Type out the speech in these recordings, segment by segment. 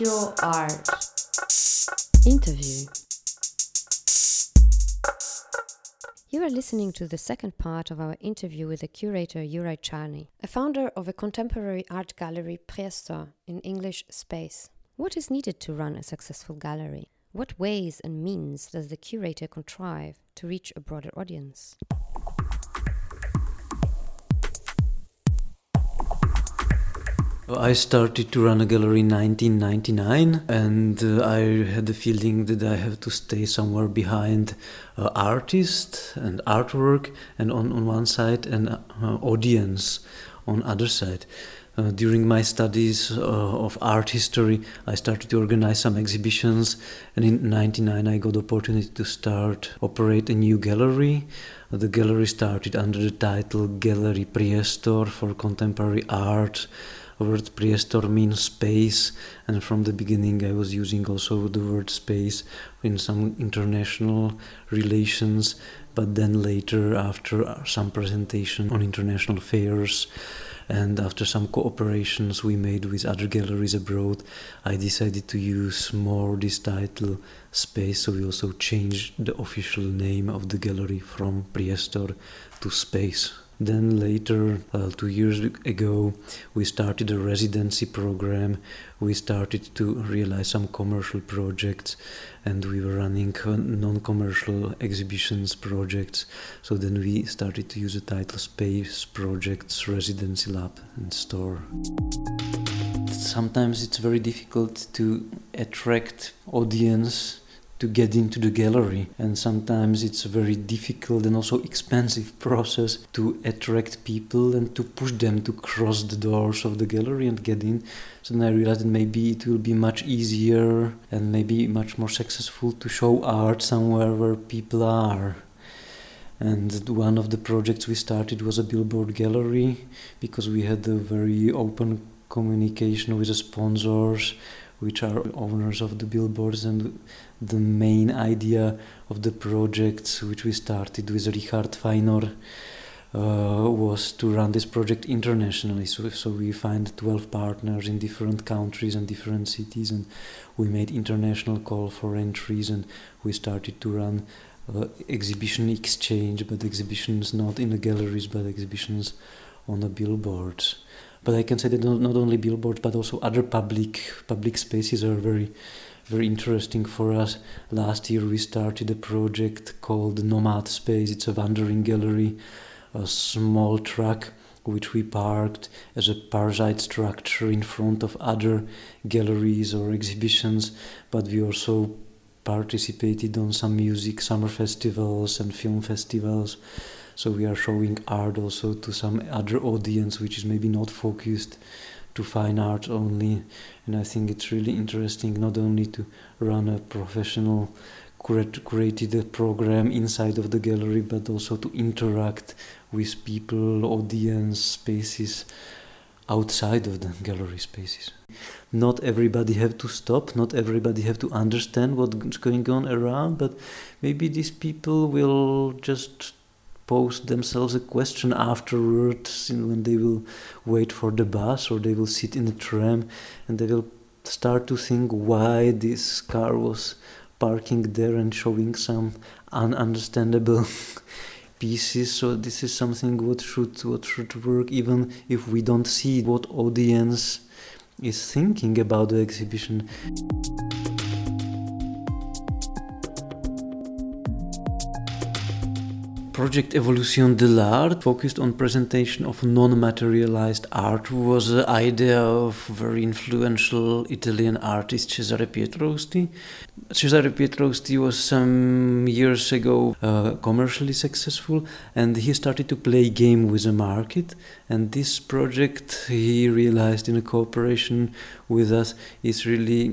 Pure Art. Interview. You are listening to the second part of our interview with the curator Juraj Čarný, a founder of a contemporary art gallery Priestor in English Space. What is needed to run a successful gallery? What ways and means does the curator contrive to reach a broader audience? I started to run a gallery in 1999, and uh, I had the feeling that I have to stay somewhere behind uh, artist and artwork, and on, on one side, and uh, audience on other side. Uh, during my studies uh, of art history, I started to organize some exhibitions, and in '99 I got the opportunity to start operate a new gallery. The gallery started under the title Gallery Priestor for Contemporary Art word priestor means space and from the beginning i was using also the word space in some international relations but then later after uh, some presentation on international fairs and after some cooperations we made with other galleries abroad i decided to use more this title space so we also changed the official name of the gallery from priestor to space then later, uh, two years ago, we started a residency program. We started to realize some commercial projects, and we were running non-commercial exhibitions projects. So then we started to use the title Space Projects Residency Lab and Store. Sometimes it's very difficult to attract audience to get into the gallery. And sometimes it's a very difficult and also expensive process to attract people and to push them to cross the doors of the gallery and get in. So then i realized that maybe it will be much easier and maybe much more successful to show art somewhere where people are. And one of the projects we started was a billboard gallery because we had a very open communication with the sponsors which are owners of the billboards and the main idea of the project which we started with Richard Fajnor uh, was to run this project internationally. So, so we find 12 partners in different countries and different cities, and we made international call for entries, and we started to run uh, exhibition exchange, but exhibitions not in the galleries, but exhibitions on the billboards. But I can say that not only billboards, but also other public public spaces are very very interesting for us. Last year we started a project called Nomad Space. It's a wandering gallery, a small truck which we parked as a parasite structure in front of other galleries or exhibitions, but we also participated on some music summer festivals and film festivals so we are showing art also to some other audience which is maybe not focused to fine art only and i think it's really interesting not only to run a professional curated program inside of the gallery but also to interact with people audience spaces outside of the gallery spaces. Not everybody have to stop not everybody have to understand what's going on around but maybe these people will just pose themselves a question afterwards when they will wait for the bus or they will sit in the tram and they will start to think why this car was parking there and showing some ununderstandable pieces. So this is something what should what should work even if we don't see what audience is thinking about the exhibition Project Evolution de l'Art focused on presentation of non-materialized art was the idea of very influential Italian artist Cesare Pietroiusti. Cesare Pietroiusti was some years ago uh, commercially successful and he started to play game with the market and this project he realized in a cooperation with us is really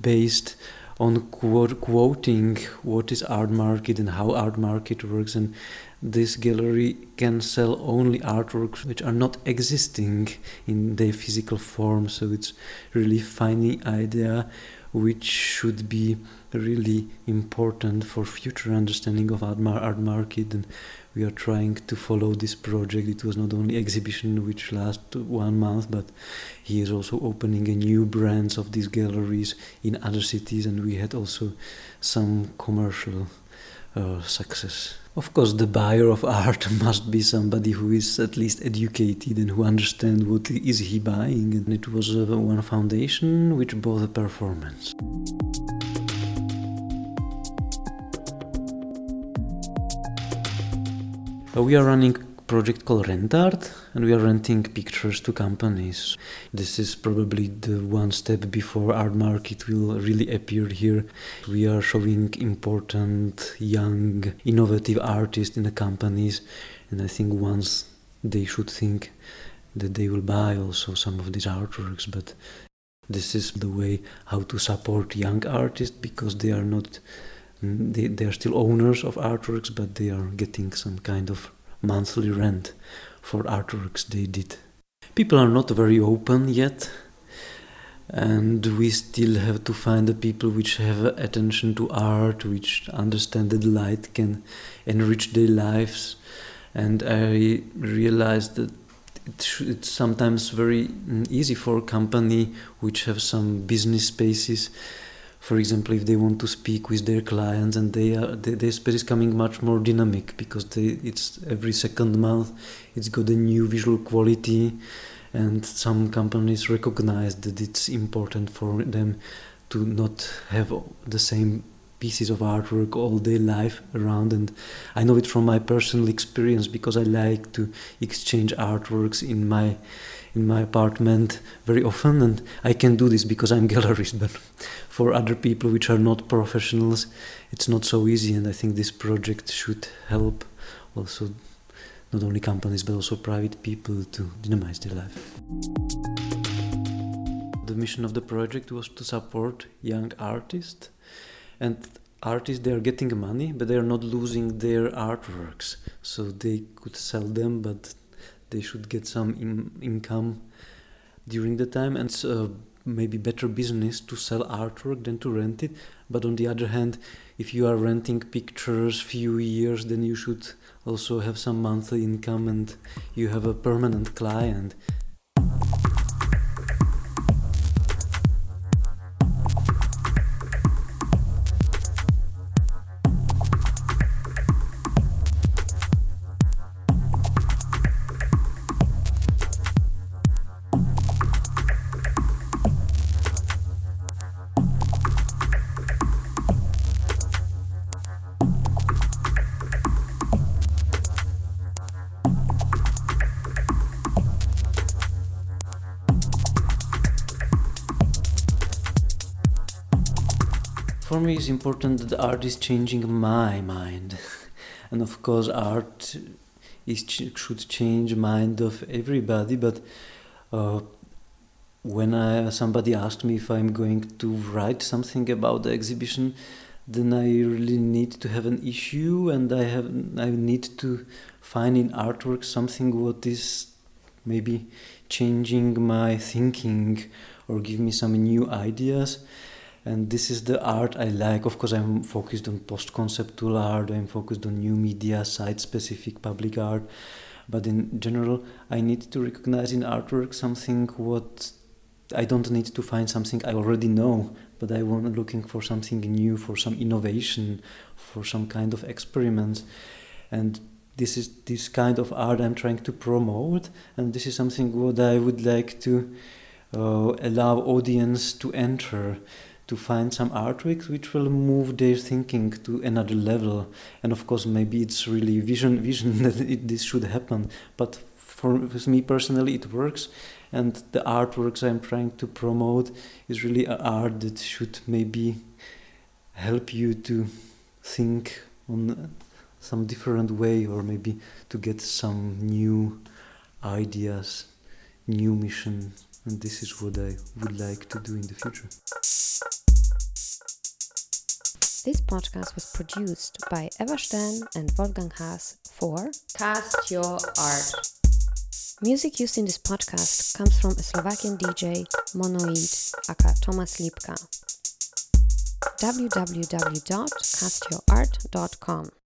based on quoting what is art market and how art market works and this gallery can sell only artworks which are not existing in their physical form. So it's really funny idea which should be really important for future understanding of art, art market and we are trying to follow this project. It was not only exhibition which lasted one month, but he is also opening a new branch of these galleries in other cities, and we had also some commercial uh, success. Of course, the buyer of art must be somebody who is at least educated and who understands what is he buying. And it was uh, one foundation which bought a performance. We are running project called Rentart, and we are renting pictures to companies. This is probably the one step before art market will really appear here. We are showing important young innovative artists in the companies, and I think once they should think that they will buy also some of these artworks, but this is the way how to support young artists because they are not they, they are still owners of artworks, but they are getting some kind of monthly rent for artworks they did. People are not very open yet, and we still have to find the people which have attention to art, which understand that light can enrich their lives. And I realized that it's sometimes very mm, easy for a company which have some business spaces for example, if they want to speak with their clients and they are, they, their space is coming much more dynamic because they, it's every second month, it's got a new visual quality, and some companies recognize that it's important for them to not have the same pieces of artwork all day life around. And i know it from my personal experience because i like to exchange artworks in my in my apartment very often and i can do this because i'm gallerist but for other people which are not professionals it's not so easy and i think this project should help also not only companies but also private people to dynamize their life. The mission of the project was to support young artists and artists they are getting money but they are not losing their artworks. So they could sell them but they should get some in, income during the time and uh, maybe better business to sell artwork than to rent it. But on the other hand if you are renting pictures few years then you should also have some monthly income and you have a permanent client for me it's important that art is changing my mind. And of course art is should change mind of everybody but uh, when I, somebody asked me if I'm going to write something about the exhibition then I really need to have an issue and I have I need to find in artwork something what is maybe changing my thinking or give me some new ideas and this is the art I like. Of course, I'm focused on post conceptual art, I'm focused on new media, site specific public art, but in general, I need to recognize in artwork something what I don't need to find something I already know, but I want looking for something new, for some innovation, for some kind of experiment, and this is this kind of art I'm trying to promote, and this is something what I would like to uh, allow audience to enter to find some artworks which will move their thinking to another level. And of course, maybe it's really vision vision that it, this should happen. But for, for me personally, it works. And the artworks I'm trying to promote is really art that should maybe help you to think on some different way or maybe to get some new ideas, new mission. And this is what I would like to do in the future. This podcast was produced by Eva Stern and Wolfgang Haas for Cast Your Art. Music used in this podcast comes from a Slovakian DJ, Monoid, aka Thomas Lipka. www.castyourart.com